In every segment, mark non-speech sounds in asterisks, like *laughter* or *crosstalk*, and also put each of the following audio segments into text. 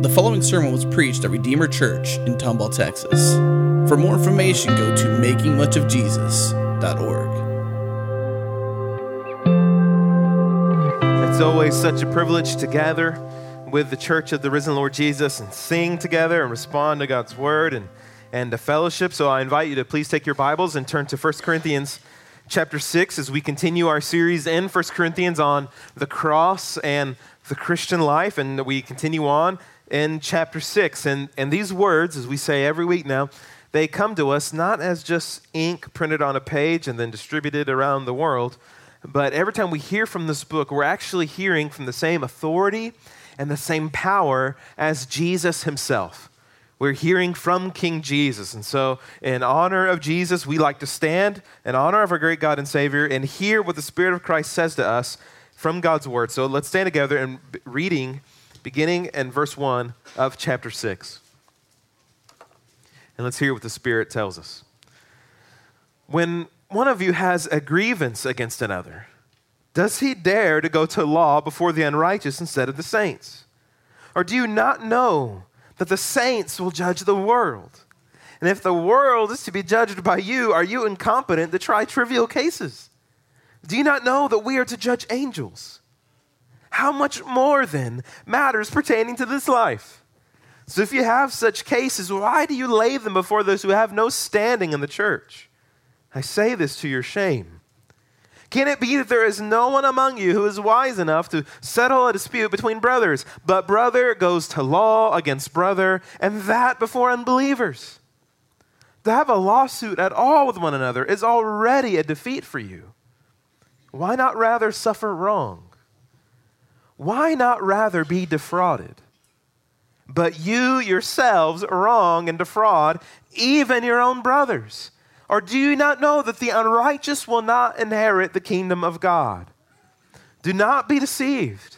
The following sermon was preached at Redeemer Church in Tomball, Texas. For more information, go to makingmuchofjesus.org. It's always such a privilege to gather with the church of the risen Lord Jesus and sing together and respond to God's word and, and to fellowship. So I invite you to please take your Bibles and turn to 1 Corinthians chapter 6 as we continue our series in 1 Corinthians on the cross and the Christian life. And we continue on in chapter 6. And, and these words, as we say every week now, they come to us not as just ink printed on a page and then distributed around the world, but every time we hear from this book, we're actually hearing from the same authority and the same power as Jesus himself. We're hearing from King Jesus. And so, in honor of Jesus, we like to stand in honor of our great God and Savior and hear what the Spirit of Christ says to us from God's Word. So, let's stand together and reading beginning in verse 1 of chapter 6. And let's hear what the Spirit tells us. When one of you has a grievance against another, does he dare to go to law before the unrighteous instead of the saints? Or do you not know that the saints will judge the world? And if the world is to be judged by you, are you incompetent to try trivial cases? Do you not know that we are to judge angels? How much more then matters pertaining to this life? So if you have such cases, why do you lay them before those who have no standing in the church? I say this to your shame. Can it be that there is no one among you who is wise enough to settle a dispute between brothers, but brother goes to law against brother, and that before unbelievers? To have a lawsuit at all with one another is already a defeat for you. Why not rather suffer wrong? Why not rather be defrauded? But you yourselves wrong and defraud even your own brothers. Or do you not know that the unrighteous will not inherit the kingdom of God? Do not be deceived.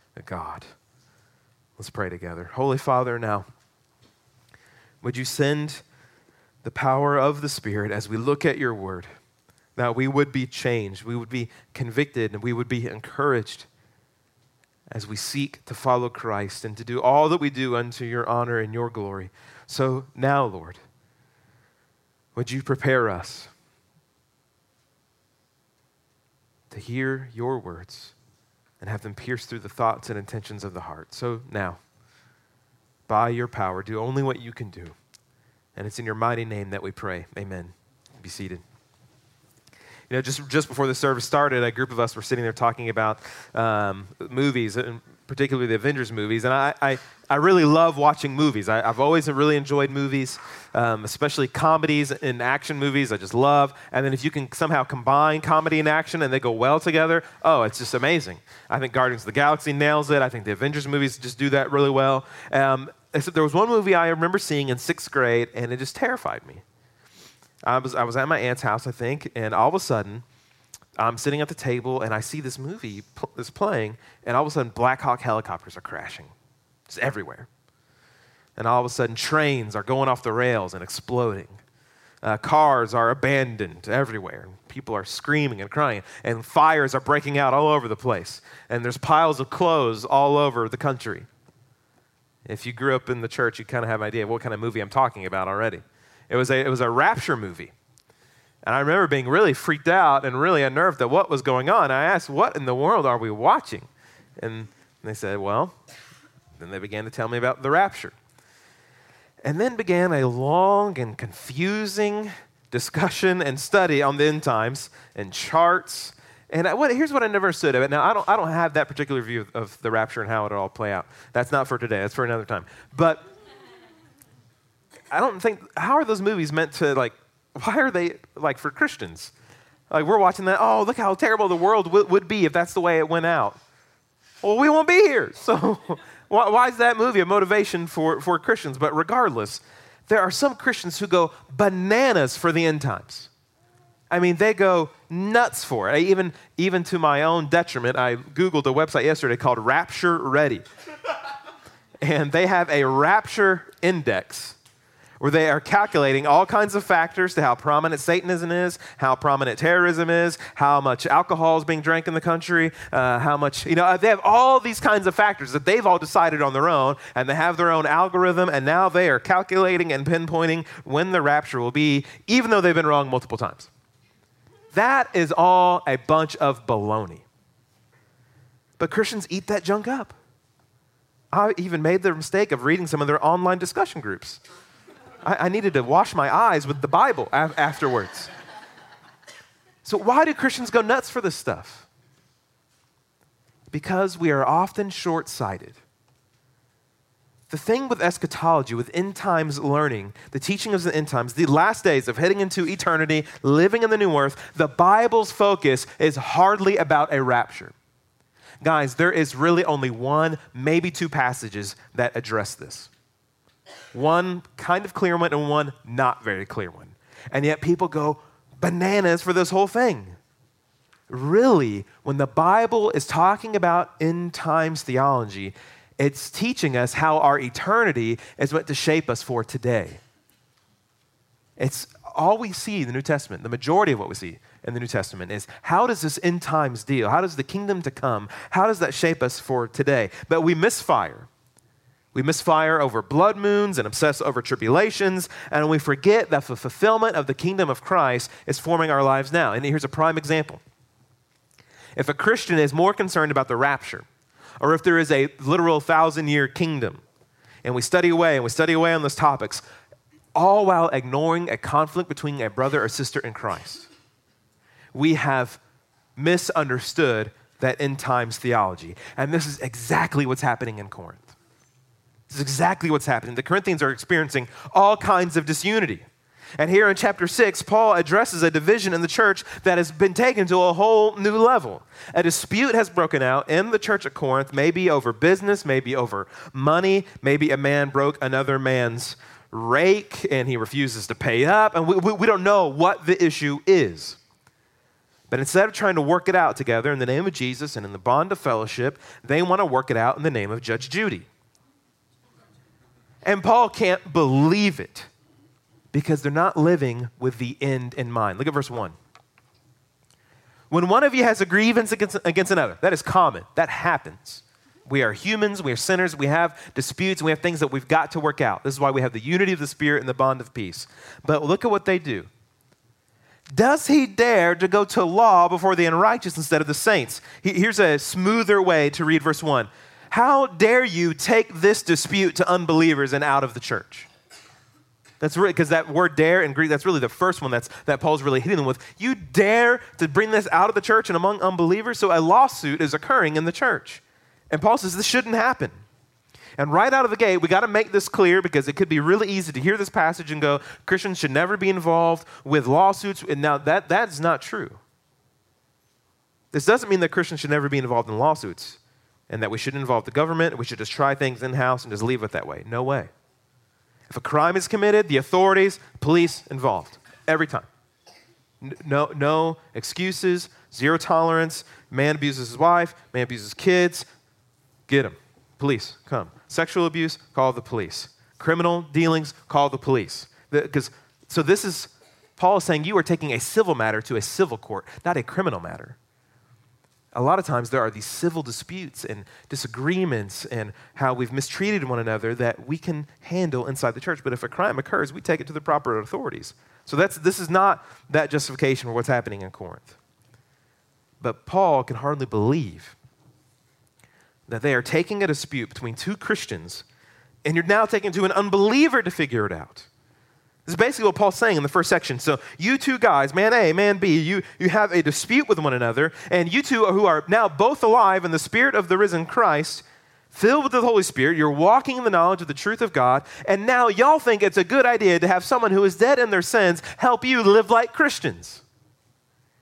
God. Let's pray together. Holy Father, now, would you send the power of the Spirit as we look at your word, that we would be changed, we would be convicted, and we would be encouraged as we seek to follow Christ and to do all that we do unto your honor and your glory. So now, Lord, would you prepare us to hear your words? And have them pierce through the thoughts and intentions of the heart. So now, by your power, do only what you can do. And it's in your mighty name that we pray. Amen. Be seated. You know, just, just before the service started, a group of us were sitting there talking about um, movies, and particularly the Avengers movies. And I, I, I really love watching movies. I, have always really enjoyed movies, um, especially comedies and action movies. I just love. And then if you can somehow combine comedy and action and they go well together, oh, it's just amazing. I think Guardians of the Galaxy nails it. I think the Avengers movies just do that really well. Um, except there was one movie I remember seeing in sixth grade, and it just terrified me. I was, I was at my aunt's house, I think, and all of a sudden, I'm sitting at the table and I see this movie pl- is playing, and all of a sudden, Black Hawk helicopters are crashing. Just everywhere. And all of a sudden, trains are going off the rails and exploding. Uh, cars are abandoned everywhere. People are screaming and crying, and fires are breaking out all over the place. And there's piles of clothes all over the country. If you grew up in the church, you kind of have an idea of what kind of movie I'm talking about already. It was a, it was a rapture movie. And I remember being really freaked out and really unnerved at what was going on. I asked, What in the world are we watching? And they said, Well, then they began to tell me about the rapture. And then began a long and confusing discussion and study on the end times and charts. And I, what, here's what I never understood of it. Now, I don't, I don't have that particular view of, of the rapture and how it'll all play out. That's not for today, that's for another time. But I don't think, how are those movies meant to, like, why are they like for Christians? Like we're watching that, oh, look how terrible the world w- would be if that's the way it went out. well, we won't be here. *laughs* So, why, why is that movie a motivation for, for Christians? But regardless, there are some Christians who go bananas for the end times. I mean, they go nuts for it. I even, even to my own detriment, I Googled a website yesterday called Rapture Ready. *laughs* and they have a rapture index where they are calculating all kinds of factors to how prominent Satanism is, how prominent terrorism is, how much alcohol is being drank in the country, uh, how much, you know, they have all these kinds of factors that they've all decided on their own, and they have their own algorithm, and now they are calculating and pinpointing when the rapture will be, even though they've been wrong multiple times. That is all a bunch of baloney. But Christians eat that junk up. I even made the mistake of reading some of their online discussion groups. I, I needed to wash my eyes with the Bible af- afterwards. So, why do Christians go nuts for this stuff? Because we are often short sighted. The thing with eschatology, with end times learning, the teaching of the end times, the last days of heading into eternity, living in the new earth, the Bible's focus is hardly about a rapture. Guys, there is really only one, maybe two passages that address this one kind of clear one and one not very clear one. And yet people go bananas for this whole thing. Really, when the Bible is talking about end times theology, it's teaching us how our eternity is meant to shape us for today. It's all we see in the New Testament, the majority of what we see in the New Testament is how does this end times deal? How does the kingdom to come, how does that shape us for today? But we misfire. We misfire over blood moons and obsess over tribulations, and we forget that the fulfillment of the kingdom of Christ is forming our lives now. And here's a prime example. If a Christian is more concerned about the rapture, or if there is a literal thousand year kingdom, and we study away and we study away on those topics, all while ignoring a conflict between a brother or sister in Christ, we have misunderstood that end times theology. And this is exactly what's happening in Corinth. This is exactly what's happening. The Corinthians are experiencing all kinds of disunity. And here in chapter 6, Paul addresses a division in the church that has been taken to a whole new level. A dispute has broken out in the church at Corinth, maybe over business, maybe over money, maybe a man broke another man's rake and he refuses to pay up, and we, we, we don't know what the issue is. But instead of trying to work it out together in the name of Jesus and in the bond of fellowship, they want to work it out in the name of Judge Judy. And Paul can't believe it because they're not living with the end in mind. Look at verse 1. When one of you has a grievance against, against another, that is common, that happens. We are humans, we are sinners, we have disputes, we have things that we've got to work out. This is why we have the unity of the Spirit and the bond of peace. But look at what they do. Does he dare to go to law before the unrighteous instead of the saints? Here's a smoother way to read verse 1. How dare you take this dispute to unbelievers and out of the church? That's really because that word dare in Greek, that's really the first one that's, that Paul's really hitting them with. You dare to bring this out of the church and among unbelievers? So a lawsuit is occurring in the church. And Paul says this shouldn't happen. And right out of the gate, we got to make this clear because it could be really easy to hear this passage and go, Christians should never be involved with lawsuits. And now that, that's not true. This doesn't mean that Christians should never be involved in lawsuits and that we shouldn't involve the government, we should just try things in house and just leave it that way. No way. If a crime is committed, the authorities, police involved every time. No, no excuses, zero tolerance. Man abuses his wife, man abuses kids, get him. Police, come. Sexual abuse, call the police. Criminal dealings, call the police. Because so this is Paul is saying you are taking a civil matter to a civil court, not a criminal matter a lot of times there are these civil disputes and disagreements and how we've mistreated one another that we can handle inside the church. But if a crime occurs, we take it to the proper authorities. So that's, this is not that justification for what's happening in Corinth. But Paul can hardly believe that they are taking a dispute between two Christians and you're now taking to an unbeliever to figure it out. This is basically what Paul's saying in the first section. So, you two guys, man A, man B, you, you have a dispute with one another, and you two who are now both alive in the spirit of the risen Christ, filled with the Holy Spirit, you're walking in the knowledge of the truth of God, and now y'all think it's a good idea to have someone who is dead in their sins help you live like Christians.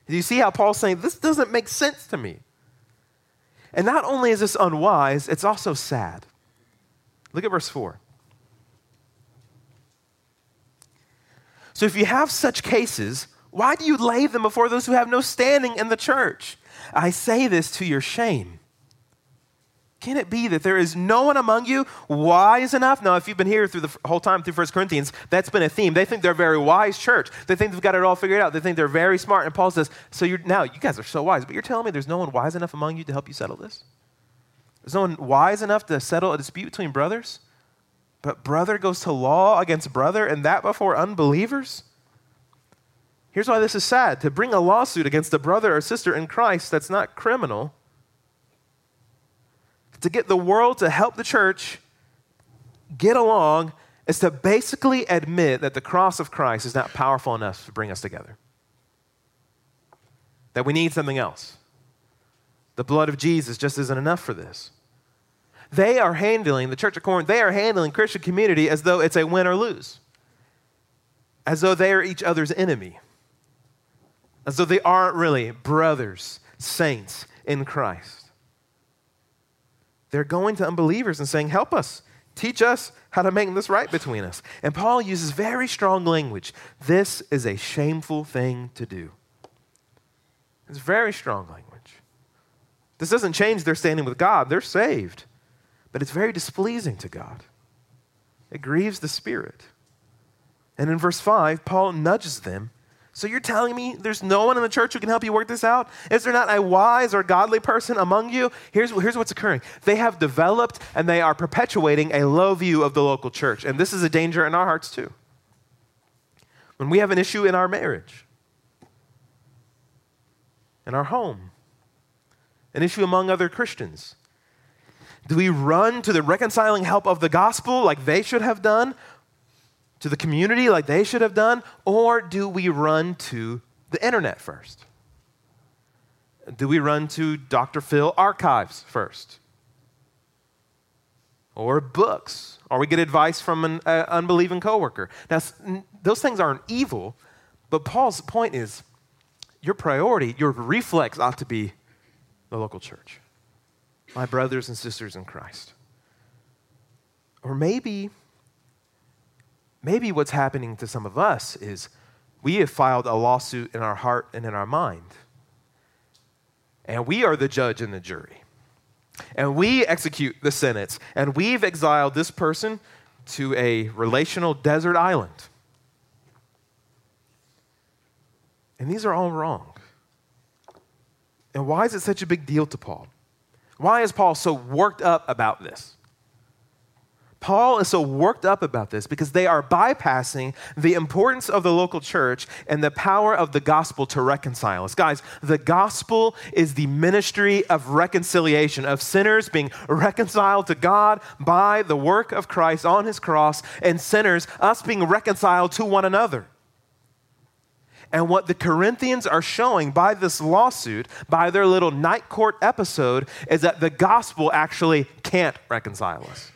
Do you see how Paul's saying, This doesn't make sense to me? And not only is this unwise, it's also sad. Look at verse 4. So if you have such cases, why do you lay them before those who have no standing in the church? I say this to your shame. Can it be that there is no one among you wise enough? Now, if you've been here through the whole time through 1 Corinthians, that's been a theme. They think they're a very wise church. They think they've got it all figured out. They think they're very smart. And Paul says, So you're now you guys are so wise, but you're telling me there's no one wise enough among you to help you settle this? There's no one wise enough to settle a dispute between brothers? But brother goes to law against brother, and that before unbelievers? Here's why this is sad. To bring a lawsuit against a brother or sister in Christ that's not criminal, to get the world to help the church get along, is to basically admit that the cross of Christ is not powerful enough to bring us together. That we need something else. The blood of Jesus just isn't enough for this. They are handling, the Church of Corinth, they are handling Christian community as though it's a win or lose, as though they are each other's enemy as though they aren't really brothers, saints in Christ. They're going to unbelievers and saying, Help us, teach us how to make this right between us. And Paul uses very strong language. This is a shameful thing to do. It's very strong language. This doesn't change their standing with God, they're saved. But it's very displeasing to God. It grieves the Spirit. And in verse 5, Paul nudges them so you're telling me there's no one in the church who can help you work this out? Is there not a wise or godly person among you? Here's, here's what's occurring they have developed and they are perpetuating a low view of the local church. And this is a danger in our hearts too. When we have an issue in our marriage, in our home, an issue among other Christians, do we run to the reconciling help of the gospel like they should have done? to the community like they should have done? Or do we run to the internet first? Do we run to Dr. Phil archives first? Or books? Or we get advice from an uh, unbelieving coworker? Now, those things aren't evil, but Paul's point is your priority, your reflex ought to be the local church, my brothers and sisters in Christ. Or maybe Maybe what's happening to some of us is we have filed a lawsuit in our heart and in our mind. And we are the judge and the jury. And we execute the sentence. And we've exiled this person to a relational desert island. And these are all wrong. And why is it such a big deal to Paul? Why is Paul so worked up about this? Paul is so worked up about this because they are bypassing the importance of the local church and the power of the gospel to reconcile us. Guys, the gospel is the ministry of reconciliation, of sinners being reconciled to God by the work of Christ on his cross, and sinners, us being reconciled to one another. And what the Corinthians are showing by this lawsuit, by their little night court episode, is that the gospel actually can't reconcile us.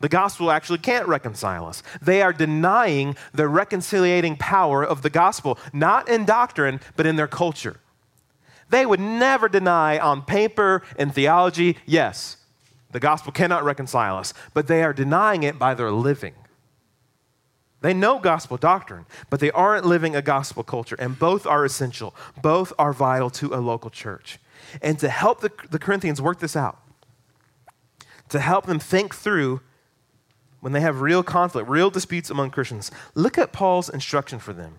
The gospel actually can't reconcile us. They are denying the reconciliating power of the gospel, not in doctrine, but in their culture. They would never deny on paper in theology, yes, the gospel cannot reconcile us, but they are denying it by their living. They know gospel doctrine, but they aren't living a gospel culture, and both are essential. Both are vital to a local church. And to help the, the Corinthians work this out, to help them think through when they have real conflict, real disputes among Christians, look at Paul's instruction for them.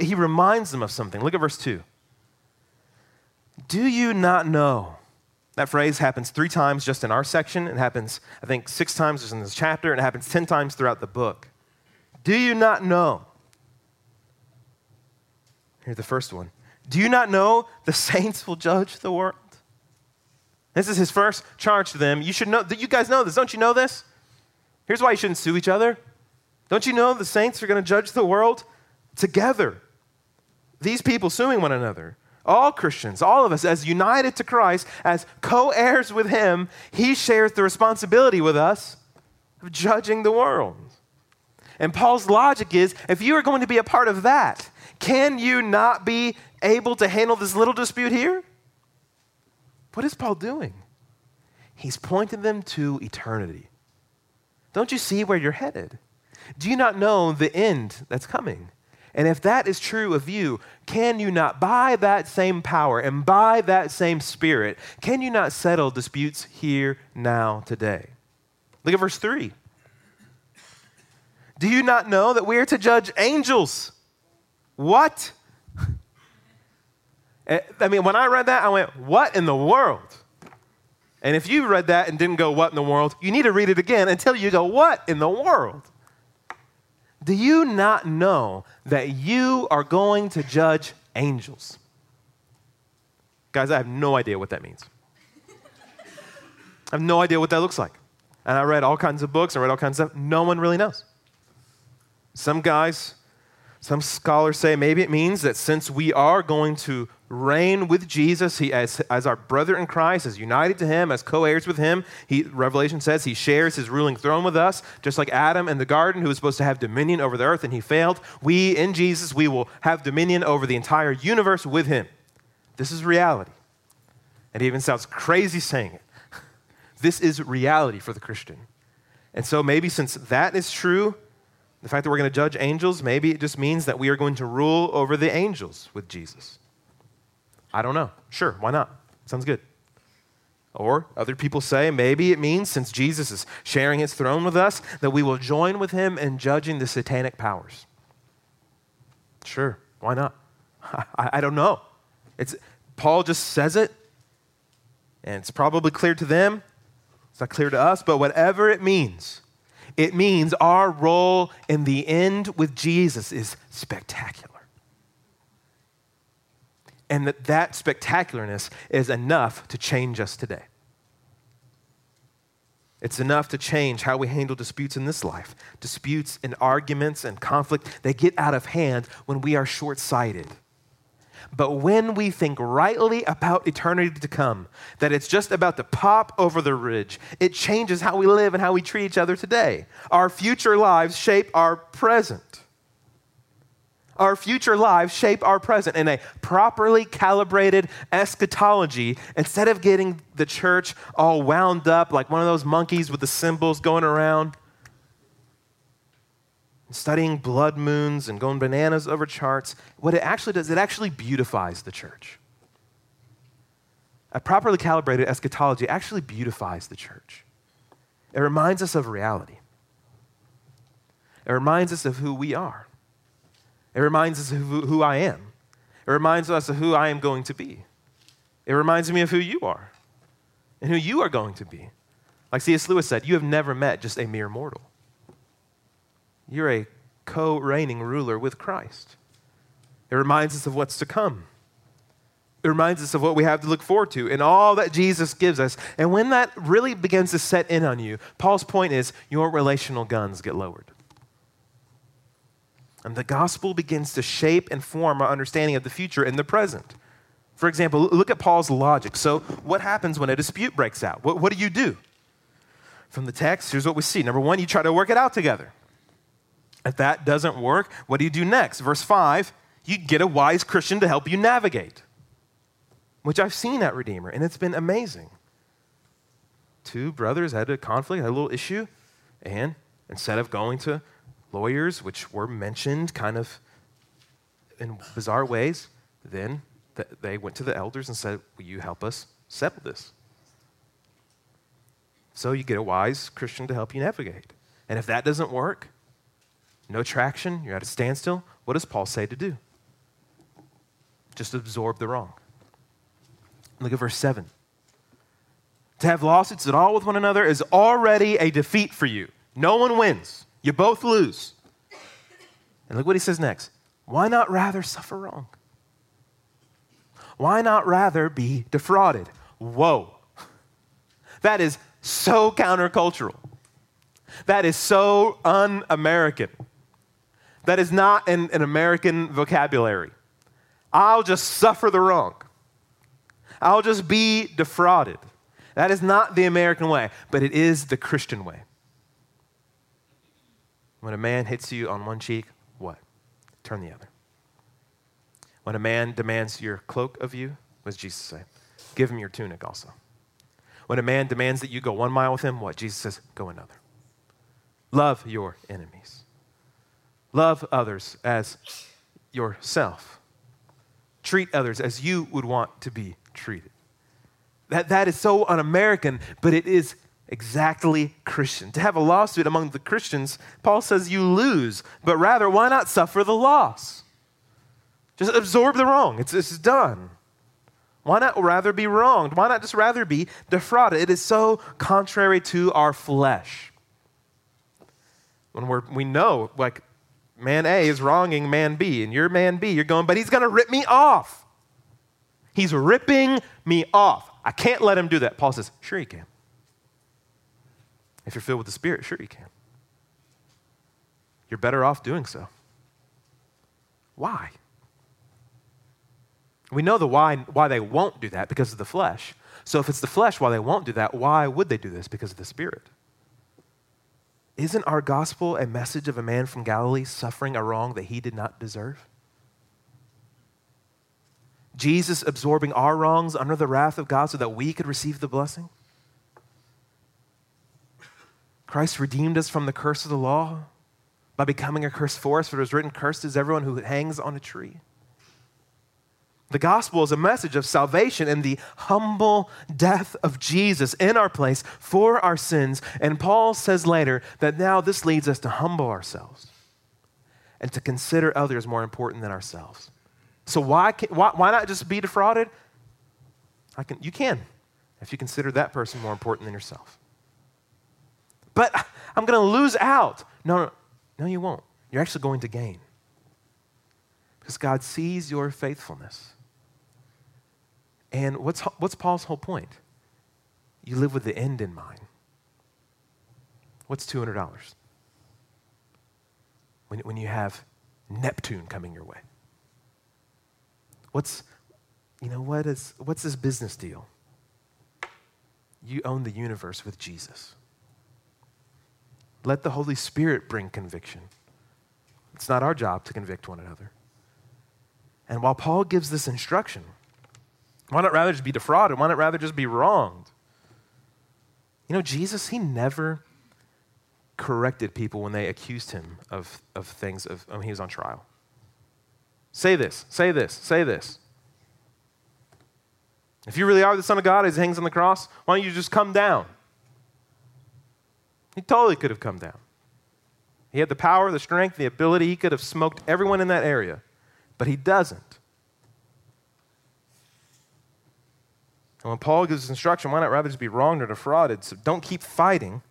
He reminds them of something. Look at verse 2. Do you not know? That phrase happens three times just in our section. It happens, I think, six times just in this chapter, and it happens 10 times throughout the book. Do you not know? Here's the first one. Do you not know the *laughs* saints will judge the world? This is his first charge to them. You should know, you guys know this. Don't you know this? Here's why you shouldn't sue each other. Don't you know the saints are going to judge the world together? These people suing one another. All Christians, all of us, as united to Christ, as co heirs with Him, He shares the responsibility with us of judging the world. And Paul's logic is if you are going to be a part of that, can you not be able to handle this little dispute here? What is Paul doing? He's pointing them to eternity. Don't you see where you're headed? Do you not know the end that's coming? And if that is true of you, can you not, by that same power and by that same spirit, can you not settle disputes here, now, today? Look at verse 3. Do you not know that we are to judge angels? What? *laughs* Eh, I mean, when I read that, I went, What in the world? And if you read that and didn't go, What in the world? you need to read it again until you go, What in the world? Do you not know that you are going to judge angels? Guys, I have no idea what that means. I have no idea what that looks like. And I read all kinds of books, I read all kinds of stuff. No one really knows. Some guys, some scholars say maybe it means that since we are going to reign with Jesus, he, as, as our brother in Christ, as united to him, as co heirs with him, he, Revelation says he shares his ruling throne with us, just like Adam in the garden, who was supposed to have dominion over the earth and he failed. We, in Jesus, we will have dominion over the entire universe with him. This is reality. And it even sounds crazy saying it. *laughs* This is reality for the Christian. And so maybe since that is true, the fact that we're going to judge angels, maybe it just means that we are going to rule over the angels with Jesus. I don't know. Sure, why not? Sounds good. Or other people say maybe it means since Jesus is sharing his throne with us, that we will join with him in judging the satanic powers. Sure, why not? *laughs* I, I don't know. It's, Paul just says it, and it's probably clear to them. It's not clear to us, but whatever it means, it means our role in the end with Jesus is spectacular. And that that spectacularness is enough to change us today. It's enough to change how we handle disputes in this life. Disputes and arguments and conflict, they get out of hand when we are short sighted but when we think rightly about eternity to come, that it's just about to pop over the ridge, it changes how we live and how we treat each other today. Our future lives shape our present. Our future lives shape our present in a properly calibrated eschatology. Instead of getting the church all wound up like one of those monkeys with the cymbals going around, studying blood moons and going bananas over charts, what it actually does, it actually beautifies the church. A properly calibrated eschatology actually beautifies the church. It reminds us of reality. It reminds us of who we are. It reminds us of who, who I am. It reminds us of who I am going to be. It reminds me of who you are and who you are going to be. Like C.S. Lewis said, you have never met just a mere mortal. You're a co reigning ruler with Christ. It reminds us of what's to come. It reminds us of what we have to look forward to and all that Jesus gives us. And when that really begins to set in on you, Paul's point is your relational guns get lowered. And the gospel begins to shape and form our understanding of the future in the present. For example, look at Paul's logic. So, what happens when a dispute breaks out? What, what do you do? From the text, here's what we see. Number one, you try to work it out together. If that doesn't work, what do you do next? Verse 5 you get a wise Christian to help you navigate, which I've seen at Redeemer, and it's been amazing. Two brothers had a conflict, had a little issue, and instead of going to lawyers, which were mentioned kind of in bizarre ways, then they went to the elders and said, Will you help us settle this? So you get a wise Christian to help you navigate. And if that doesn't work, no traction, you're at a standstill. What does Paul say to do? Just absorb the wrong. Look at verse 7. To have lawsuits at all with one another is already a defeat for you. No one wins, you both lose. And look what he says next. Why not rather suffer wrong? Why not rather be defrauded? Whoa. That is so countercultural. That is so un American. That is not an, an American vocabulary. I'll just suffer the wrong. I'll just be defrauded. That is not the American way, but it is the Christian way. When a man hits you on one cheek, what? Turn the other. When a man demands your cloak of you, what does Jesus say? give him your tunic also. When a man demands that you go one mile with him, what? Jesus says, go another. Love your enemies. Love others as yourself. Treat others as you would want to be treated. That, that is so un American, but it is exactly Christian. To have a lawsuit among the Christians, Paul says you lose, but rather, why not suffer the loss? Just absorb the wrong. It's, it's done. Why not rather be wronged? Why not just rather be defrauded? It is so contrary to our flesh. When we're, we know, like, man A is wronging man B, and you're man B, you're going, but he's going to rip me off. He's ripping me off. I can't let him do that. Paul says, sure you can. If you're filled with the Spirit, sure you can. You're better off doing so. Why? We know the why, why they won't do that because of the flesh. So if it's the flesh, why they won't do that, why would they do this? Because of the Spirit. Isn't our gospel a message of a man from Galilee suffering a wrong that he did not deserve? Jesus absorbing our wrongs under the wrath of God so that we could receive the blessing? Christ redeemed us from the curse of the law by becoming a curse for us, for it was written, Cursed is everyone who hangs on a tree. The gospel is a message of salvation and the humble death of Jesus in our place for our sins. And Paul says later that now this leads us to humble ourselves and to consider others more important than ourselves. So why, can, why, why not just be defrauded? I can, you can if you consider that person more important than yourself. But I'm going to lose out. No, no, no, you won't. You're actually going to gain. Because God sees your faithfulness. And what's, what's Paul's whole point? You live with the end in mind. What's $200? When, when you have Neptune coming your way. What's, you know, what is, what's this business deal? You own the universe with Jesus. Let the Holy Spirit bring conviction. It's not our job to convict one another. And while Paul gives this instruction, why not rather just be defrauded? Why not rather just be wronged? You know, Jesus, he never corrected people when they accused him of, of things of when he was on trial. Say this, say this, say this. If you really are the Son of God as he hangs on the cross, why don't you just come down? He totally could have come down. He had the power, the strength, the ability. He could have smoked everyone in that area, but he doesn't. And when Paul gives instruction, why not rather just be wronged or defrauded? So don't keep fighting.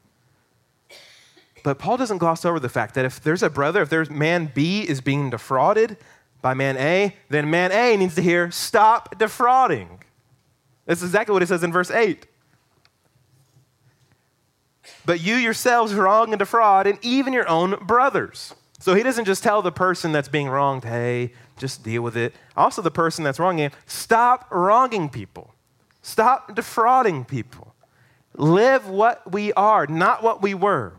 But Paul doesn't gloss over the fact that if there's a brother, if there's man B is being defrauded by man A, then man A needs to hear, stop defrauding. That's exactly what it says in verse 8. But you yourselves wrong and defraud, and even your own brothers. So he doesn't just tell the person that's being wronged, hey, just deal with it. Also, the person that's wronging, stop wronging people. Stop defrauding people. Live what we are, not what we were.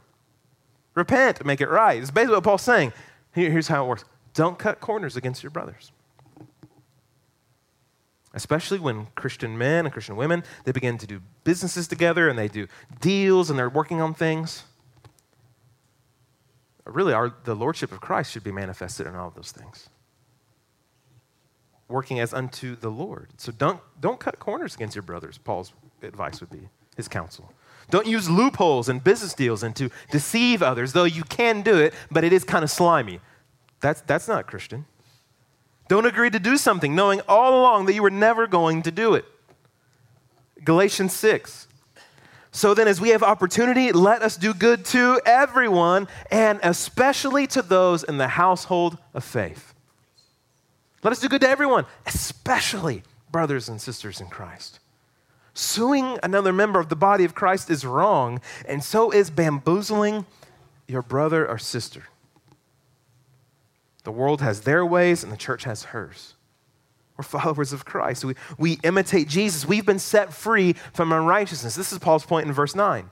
Repent, make it right. It's basically what Paul's saying. here's how it works don't cut corners against your brothers. Especially when Christian men and Christian women, they begin to do businesses together and they do deals and they're working on things. Really, our, the lordship of Christ should be manifested in all of those things working as unto the Lord. So don't, don't cut corners against your brothers, Paul's advice would be, his counsel. Don't use loopholes and business deals and to deceive others, though you can do it, but it is kind of slimy. That's, that's not Christian. Don't agree to do something knowing all along that you were never going to do it. Galatians 6. So then, as we have opportunity, let us do good to everyone, and especially to those in the household of faith. Let us do good to everyone, especially brothers and sisters in Christ. Suing another member of the body of Christ is wrong, and so is bamboozling your brother or sister. The world has their ways, and the church has hers. We're followers of Christ. We, we imitate Jesus. We've been set free from unrighteousness. This is Paul's point in verse 9.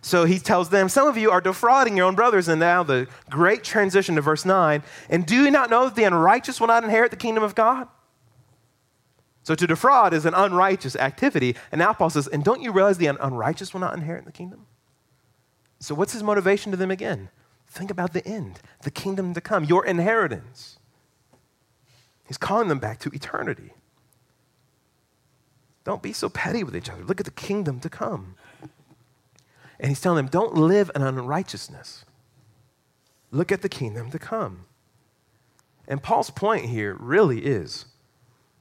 So he tells them, Some of you are defrauding your own brothers. And now the great transition to verse 9. And do you not know that the unrighteous will not inherit the kingdom of God? So to defraud is an unrighteous activity. And now Paul says, and don't you realize the unrighteous will not inherit the kingdom? So what's his motivation to them again? Think about the end, the kingdom to come, your inheritance. He's calling them back to eternity. Don't be so petty with each other. Look at the kingdom to come. And he's telling them, don't live in unrighteousness. Look at the kingdom to come. And Paul's point here really is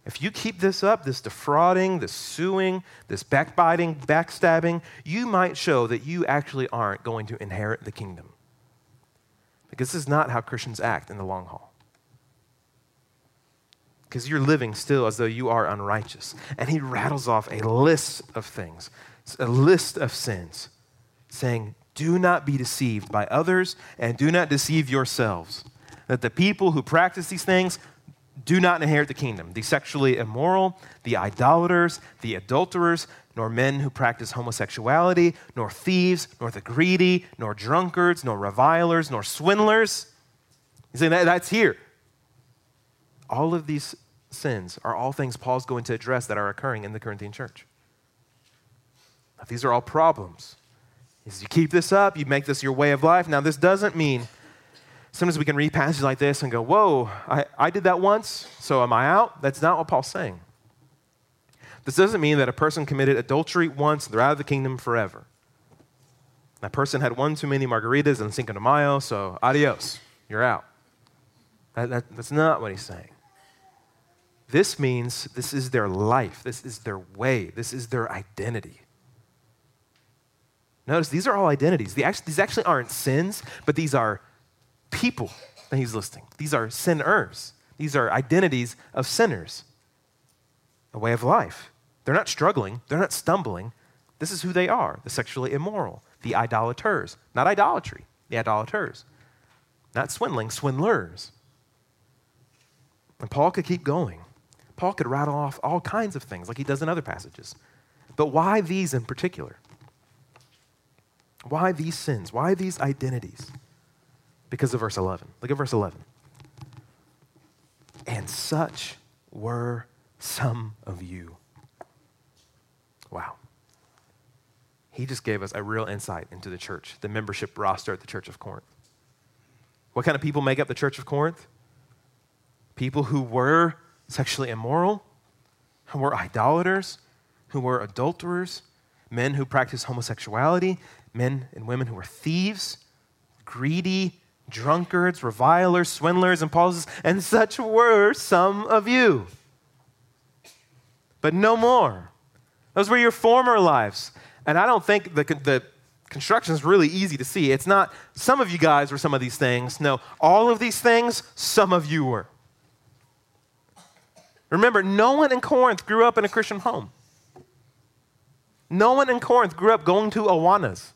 if you keep this up, this defrauding, this suing, this backbiting, backstabbing, you might show that you actually aren't going to inherit the kingdom. Because this is not how Christians act in the long haul. Because you're living still as though you are unrighteous. And he rattles off a list of things, a list of sins, saying, Do not be deceived by others and do not deceive yourselves. That the people who practice these things do not inherit the kingdom. The sexually immoral, the idolaters, the adulterers, nor men who practice homosexuality, nor thieves, nor the greedy, nor drunkards, nor revilers, nor swindlers. He's saying that, that's here. All of these sins are all things Paul's going to address that are occurring in the Corinthian church. These are all problems. As you keep this up, you make this your way of life. Now, this doesn't mean sometimes we can read passages like this and go, Whoa, I, I did that once, so am I out? That's not what Paul's saying. This doesn't mean that a person committed adultery once, and they're out of the kingdom forever. That person had one too many margaritas and Cinco de Mayo, so adios, you're out. That, that, that's not what he's saying. This means this is their life, this is their way, this is their identity. Notice these are all identities. These actually aren't sins, but these are people that he's listing. These are sinners. These are identities of sinners, a way of life. They're not struggling, they're not stumbling. This is who they are the sexually immoral, the idolaters. Not idolatry, the idolaters. Not swindling, swindlers. And Paul could keep going. Paul could rattle off all kinds of things like he does in other passages. But why these in particular? Why these sins? Why these identities? because of verse 11. Look at verse 11. And such were some of you. Wow. He just gave us a real insight into the church, the membership roster at the Church of Corinth. What kind of people make up the Church of Corinth? People who were sexually immoral, who were idolaters, who were adulterers, men who practiced homosexuality, men and women who were thieves, greedy, drunkards, revilers, swindlers, and Paul says, and such were some of you. But no more. Those were your former lives. And I don't think the, the construction is really easy to see. It's not some of you guys were some of these things. No, all of these things, some of you were. Remember, no one in Corinth grew up in a Christian home. No one in Corinth grew up going to Awanas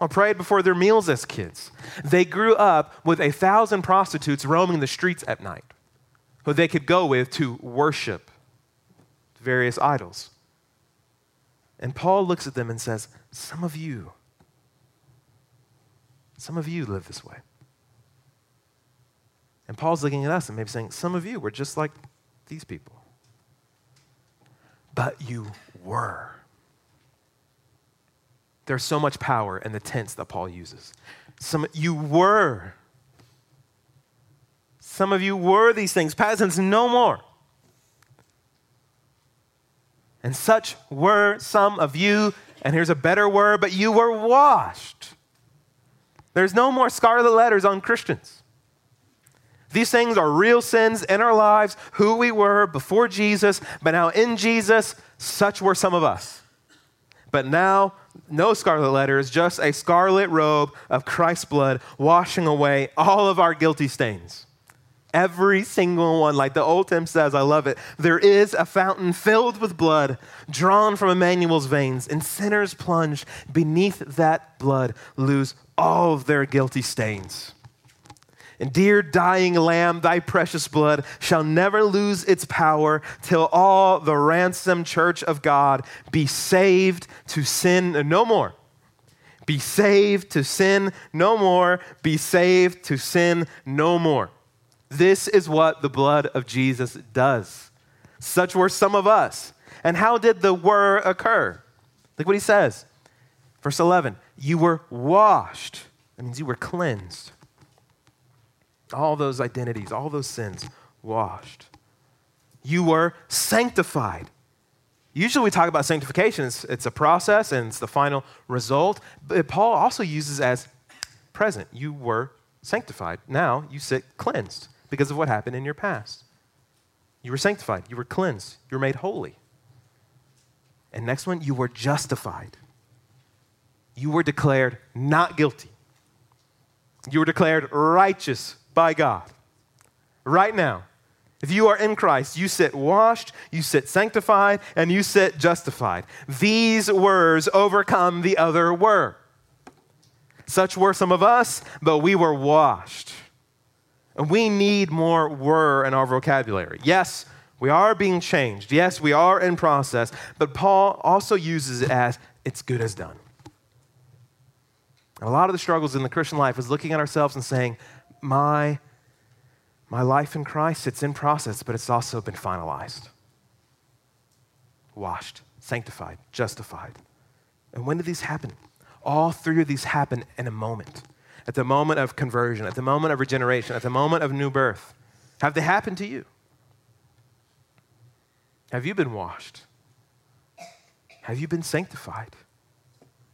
or prayed before their meals as kids. They grew up with a thousand prostitutes roaming the streets at night who they could go with to worship various idols. And Paul looks at them and says, Some of you, some of you live this way. And Paul's looking at us and maybe saying, Some of you were just like these people. But you were. There's so much power in the tense that Paul uses. Some you were. Some of you were these things. Tense, no more. And such were some of you, and here's a better word, but you were washed. There's no more scarlet letters on Christians. These things are real sins in our lives, who we were before Jesus, but now in Jesus, such were some of us. But now no scarlet letters, just a scarlet robe of Christ's blood washing away all of our guilty stains. Every single one, like the old hymn says, I love it. There is a fountain filled with blood drawn from Emmanuel's veins, and sinners plunge beneath that blood, lose all of their guilty stains. And dear dying lamb, thy precious blood shall never lose its power till all the ransomed church of God be saved to sin no more. Be saved to sin no more. Be saved to sin no more. This is what the blood of Jesus does. Such were some of us. And how did the were occur? Look what he says. Verse 11 You were washed. That means you were cleansed. All those identities, all those sins, washed. You were sanctified. Usually we talk about sanctification, it's, it's a process and it's the final result. But Paul also uses as present. You were sanctified. Now you sit cleansed because of what happened in your past. You were sanctified. You were cleansed. You were made holy. And next one, you were justified. You were declared not guilty. You were declared righteous by God. Right now, if you are in Christ, you sit washed, you sit sanctified, and you sit justified. These words overcome the other were. Such were some of us, but we were washed. And we need more were in our vocabulary. Yes, we are being changed. Yes, we are in process, but Paul also uses it as it's good as done. And a lot of the struggles in the Christian life is looking at ourselves and saying, my, my life in Christ, it's in process, but it's also been finalized. Washed, sanctified, justified. And when did these happen? All three of these happen in a moment. At the moment of conversion, at the moment of regeneration, at the moment of new birth. Have they happened to you? Have you been washed? Have you been sanctified?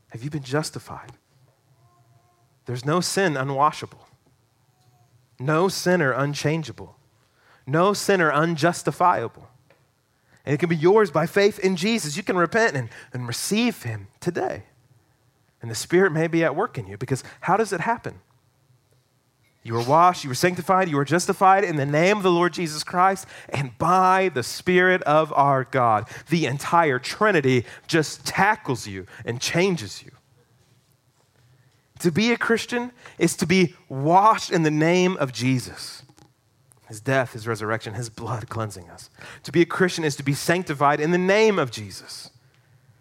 Have you been justified? There's no sin unwashable, no sinner unchangeable, no sinner unjustifiable. And it can be yours by faith in Jesus. You can repent and, and receive Him today. And the Spirit may be at work in you because how does it happen? You were washed, you were sanctified, you were justified in the name of the Lord Jesus Christ and by the Spirit of our God. The entire Trinity just tackles you and changes you. To be a Christian is to be washed in the name of Jesus. His death, his resurrection, his blood cleansing us. To be a Christian is to be sanctified in the name of Jesus,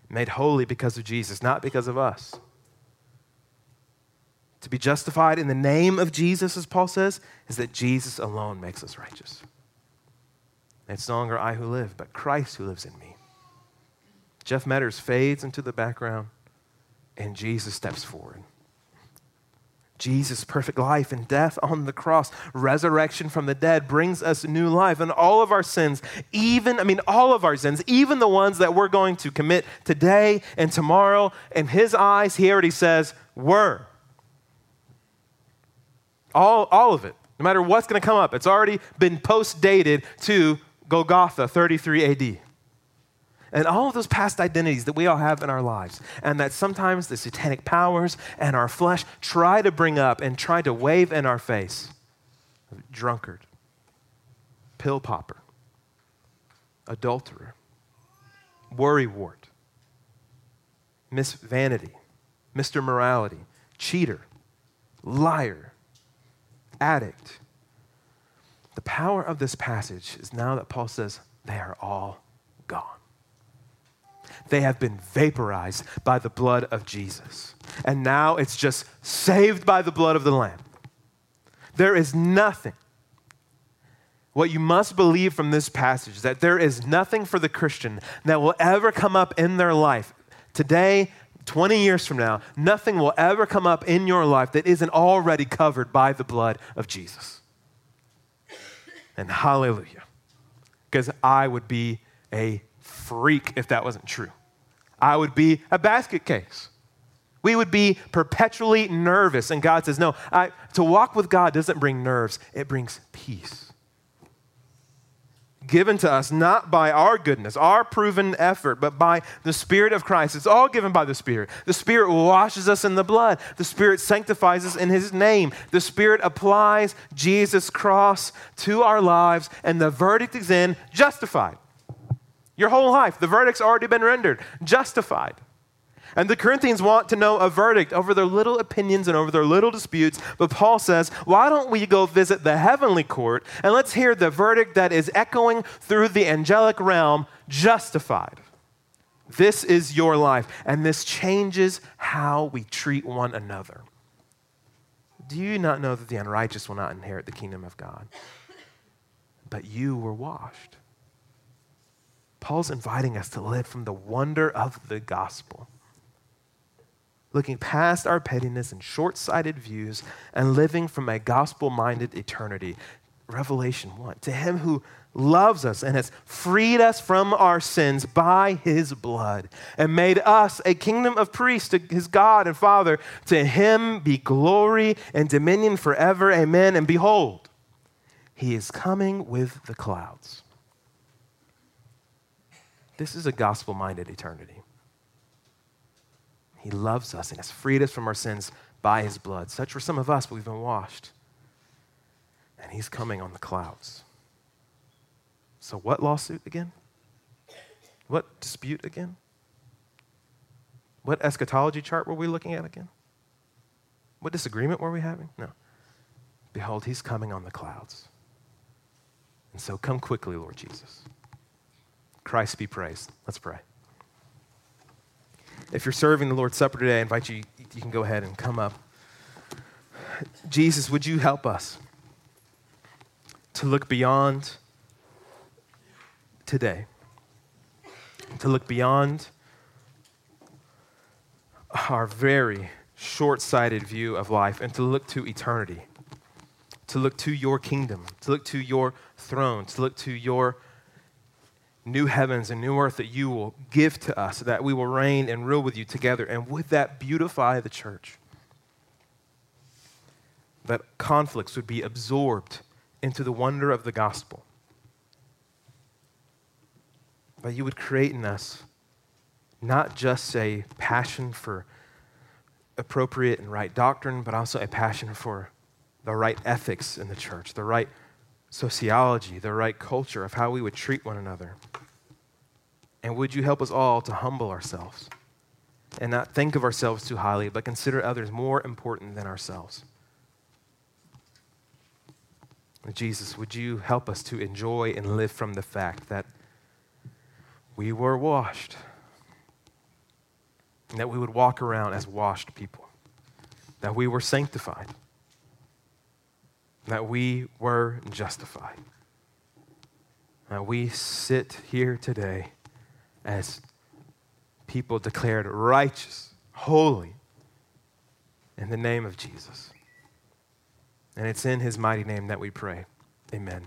made holy because of Jesus, not because of us. To be justified in the name of Jesus, as Paul says, is that Jesus alone makes us righteous. It's no longer I who live, but Christ who lives in me. Jeff Metters fades into the background, and Jesus steps forward. Jesus' perfect life and death on the cross, resurrection from the dead brings us new life. And all of our sins, even, I mean, all of our sins, even the ones that we're going to commit today and tomorrow, in his eyes, he already says, were all, all of it, no matter what's going to come up. It's already been post dated to Golgotha, 33 AD. And all of those past identities that we all have in our lives, and that sometimes the satanic powers and our flesh try to bring up and try to wave in our face drunkard, pill popper, adulterer, worrywart, Miss Vanity, Mr. Morality, cheater, liar, addict. The power of this passage is now that Paul says they are all gone. They have been vaporized by the blood of Jesus. And now it's just saved by the blood of the Lamb. There is nothing. What you must believe from this passage is that there is nothing for the Christian that will ever come up in their life today, 20 years from now, nothing will ever come up in your life that isn't already covered by the blood of Jesus. And hallelujah. Because I would be a freak if that wasn't true. I would be a basket case. We would be perpetually nervous. And God says, No, I, to walk with God doesn't bring nerves, it brings peace given to us not by our goodness, our proven effort, but by the Spirit of Christ. It's all given by the Spirit. The Spirit washes us in the blood, the Spirit sanctifies us in His name. The Spirit applies Jesus' cross to our lives, and the verdict is in justified. Your whole life, the verdict's already been rendered, justified. And the Corinthians want to know a verdict over their little opinions and over their little disputes. But Paul says, why don't we go visit the heavenly court and let's hear the verdict that is echoing through the angelic realm justified. This is your life, and this changes how we treat one another. Do you not know that the unrighteous will not inherit the kingdom of God? But you were washed. Paul's inviting us to live from the wonder of the gospel, looking past our pettiness and short sighted views and living from a gospel minded eternity. Revelation 1 To him who loves us and has freed us from our sins by his blood and made us a kingdom of priests to his God and Father. To him be glory and dominion forever. Amen. And behold, he is coming with the clouds. This is a gospel minded eternity. He loves us and has freed us from our sins by his blood. Such were some of us, but we've been washed. And he's coming on the clouds. So, what lawsuit again? What dispute again? What eschatology chart were we looking at again? What disagreement were we having? No. Behold, he's coming on the clouds. And so come quickly, Lord Jesus. Christ be praised. Let's pray. If you're serving the Lord's Supper today, I invite you, you can go ahead and come up. Jesus, would you help us to look beyond today, to look beyond our very short sighted view of life and to look to eternity, to look to your kingdom, to look to your throne, to look to your new heavens and new earth that you will give to us, that we will reign and rule with you together, and with that, beautify the church. That conflicts would be absorbed into the wonder of the gospel. That you would create in us not just a passion for appropriate and right doctrine, but also a passion for the right ethics in the church, the right sociology, the right culture of how we would treat one another. And would you help us all to humble ourselves and not think of ourselves too highly, but consider others more important than ourselves? Jesus, would you help us to enjoy and live from the fact that we were washed, and that we would walk around as washed people, that we were sanctified, that we were justified. That we sit here today as people declared righteous, holy, in the name of Jesus. And it's in his mighty name that we pray. Amen.